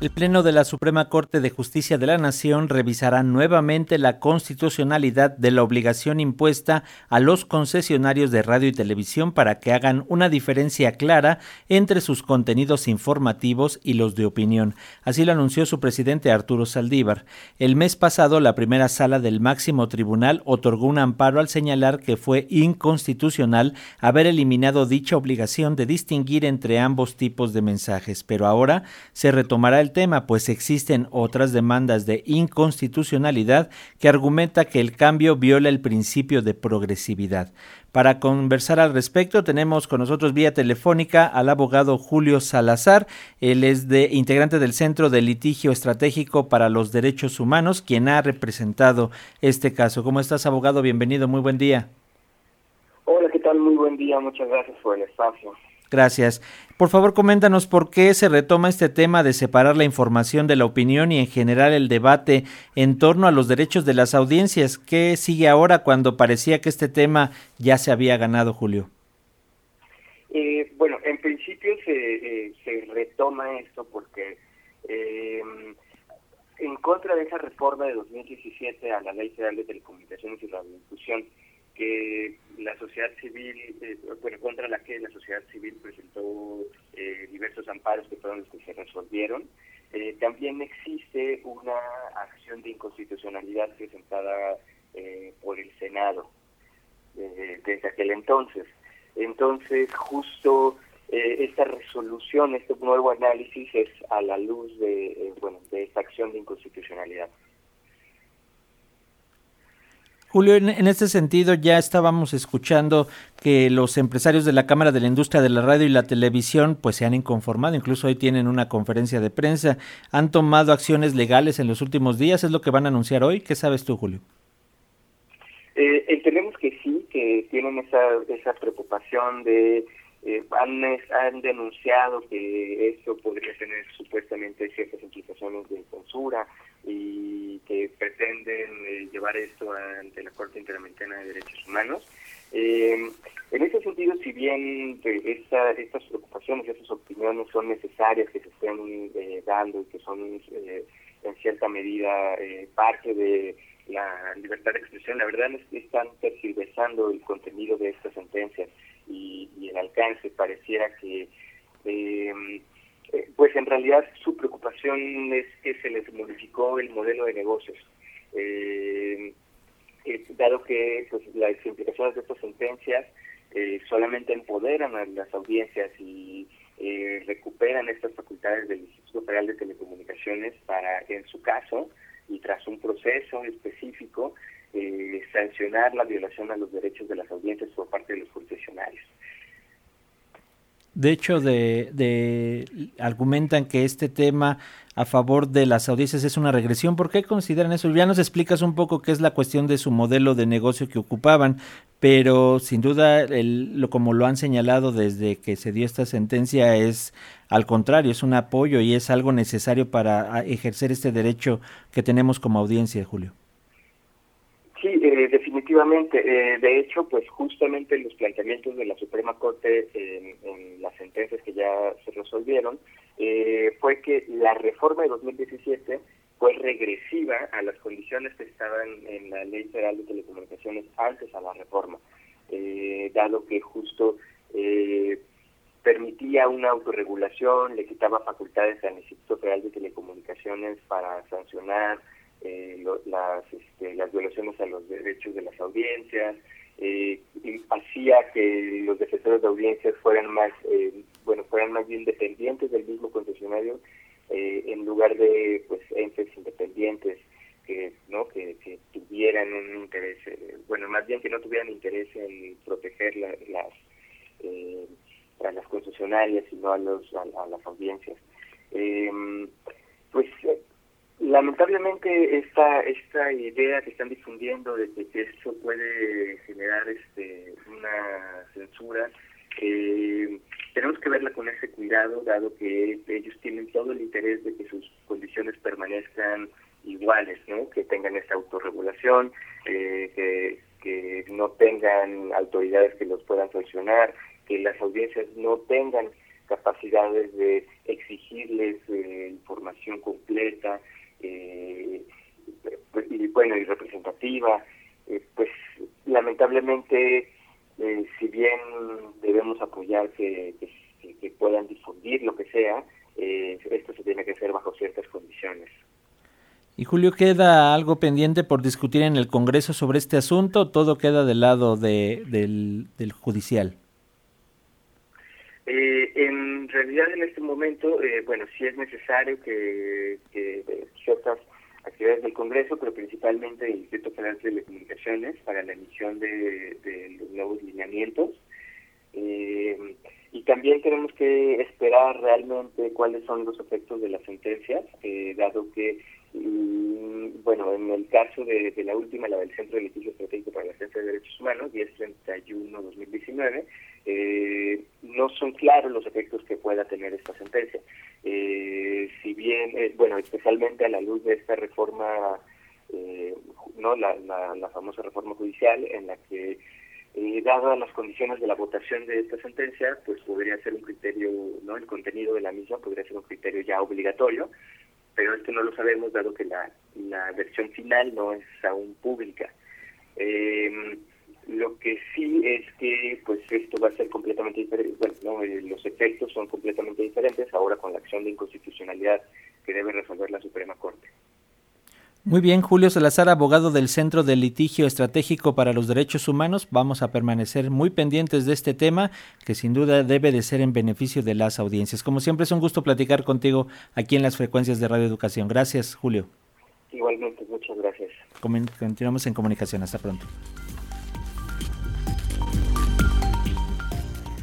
El Pleno de la Suprema Corte de Justicia de la Nación revisará nuevamente la constitucionalidad de la obligación impuesta a los concesionarios de radio y televisión para que hagan una diferencia clara entre sus contenidos informativos y los de opinión. Así lo anunció su presidente Arturo Saldívar. El mes pasado, la primera sala del máximo tribunal otorgó un amparo al señalar que fue inconstitucional haber eliminado dicha obligación de distinguir entre ambos tipos de mensajes, pero ahora se retomará el tema, pues existen otras demandas de inconstitucionalidad que argumenta que el cambio viola el principio de progresividad. Para conversar al respecto, tenemos con nosotros vía telefónica al abogado Julio Salazar. Él es de integrante del Centro de Litigio Estratégico para los Derechos Humanos, quien ha representado este caso. ¿Cómo estás, abogado? Bienvenido, muy buen día. Hola, ¿qué tal? Muy buen día, muchas gracias por el espacio. Gracias. Por favor, coméntanos por qué se retoma este tema de separar la información de la opinión y en general el debate en torno a los derechos de las audiencias. ¿Qué sigue ahora cuando parecía que este tema ya se había ganado, Julio? Eh, bueno, en principio se, eh, se retoma esto porque eh, en contra de esa reforma de 2017 a la Ley Federal de Telecomunicaciones y Radiodifusión, que la sociedad civil, eh, bueno, contra la que la sociedad civil presentó eh, diversos amparos que fueron los que se resolvieron. Eh, también existe una acción de inconstitucionalidad presentada por el Senado desde aquel entonces. Entonces, justo esta resolución, este nuevo análisis es a la luz de, bueno, de esta acción de inconstitucionalidad. Julio, en, este sentido ya estábamos escuchando que los empresarios de la Cámara de la Industria de la Radio y la Televisión pues se han inconformado, incluso hoy tienen una conferencia de prensa, han tomado acciones legales en los últimos días, es lo que van a anunciar hoy, ¿qué sabes tú, Julio? Eh, entendemos que sí, que tienen esa, esa preocupación de eh, han, han denunciado que esto podría tener supuestamente ciertas implicaciones de censura y que pretenden eh, llevar esto ante la Corte Interamericana de Derechos Humanos. Eh, en ese sentido, si bien esta, estas preocupaciones, estas opiniones son necesarias que se estén dando y que son en cierta medida parte de la libertad de expresión, la verdad es que están tergiversando el contenido de estas sentencias y, el alcance. Pareciera que, eh, pues en realidad su es que se les modificó el modelo de negocios. Eh, eh, dado que pues, las implicaciones de estas sentencias solamente empoderan a las audiencias y recuperan estas facultades del Instituto Federal de Telecomunicaciones para, en su caso, y tras un proceso específico, eh, sancionar la violación a los derechos de las audiencias por parte de los concesionarios. De hecho, de, argumentan que este tema a favor de las audiencias es una regresión. ¿Por qué consideran eso? Ya nos explicas un poco qué es la cuestión de su modelo de negocio que ocupaban, pero sin duda, el, lo, como lo han señalado desde que se dio esta sentencia, es al contrario, es un apoyo y es algo necesario para ejercer este derecho que tenemos como audiencia, Julio. Eh, definitivamente. Eh, de hecho, pues justamente los planteamientos de la Suprema Corte en, las sentencias que ya se resolvieron eh, fue que la reforma de 2017 fue regresiva a las condiciones que estaban en la Ley Federal de Telecomunicaciones antes a la reforma, dado que justo permitía una autorregulación, le quitaba facultades al Instituto Federal de Telecomunicaciones para sancionar eh, las, este, las violaciones a los derechos de las audiencias, eh, hacía que los defensores de audiencias fueran más, eh, bueno, fueran más bien dependientes del mismo concesionario en lugar de, pues, entes independientes que, ¿no? Que, tuvieran un interés, bueno, más bien que no tuvieran interés en proteger las a las concesionarias, sino a los a, las audiencias. pues Lamentablemente esta esta idea que están difundiendo de que esto puede generar este una censura eh, tenemos que verla con ese cuidado dado que ellos tienen todo el interés de que sus condiciones permanezcan iguales, ¿no? que tengan esta autorregulación, eh, que, que no tengan autoridades que los puedan sancionar, que las audiencias no tengan capacidades de exigirles información completa pues, y bueno y representativa pues lamentablemente si bien debemos apoyar que, que, puedan difundir lo que sea esto se tiene que hacer bajo ciertas condiciones y Julio, ¿queda algo pendiente por discutir en el Congreso sobre este asunto todo queda del lado de, del, judicial? Eh, en realidad en este momento, eh, bueno, sí es necesario que, ciertas actividades del Congreso, pero principalmente el Instituto Federal de Telecomunicaciones para la emisión de, los nuevos lineamientos. Eh, y también tenemos que esperar realmente cuáles son los efectos de las sentencias, dado que bueno, en el caso de, la última, la del Centro de Litigio Estratégico para la Defensa de Derechos Humanos, 1031-2019, eh, no son claros los efectos que pueda tener esta sentencia. Eh, si bien, eh, bueno, especialmente a la luz de esta reforma, eh, no la, la, famosa reforma judicial, en la que, dadas las condiciones de la votación de esta sentencia, pues podría ser un criterio, no el contenido de la misma podría ser un criterio ya obligatorio pero esto no lo sabemos dado que la, la versión final no es aún pública. Eh, lo que sí es que pues esto va a ser completamente diferente, bueno, eh, los efectos son completamente diferentes ahora con la acción de inconstitucionalidad que debe resolver la Suprema Corte. Muy bien, Julio Salazar, abogado del Centro de Litigio Estratégico para los Derechos Humanos. Vamos a permanecer muy pendientes de este tema que sin duda debe de ser en beneficio de las audiencias. Como siempre es un gusto platicar contigo aquí en las frecuencias de Radio Educación. Gracias, Julio. Igualmente, muchas gracias. Continuamos en comunicación. Hasta pronto.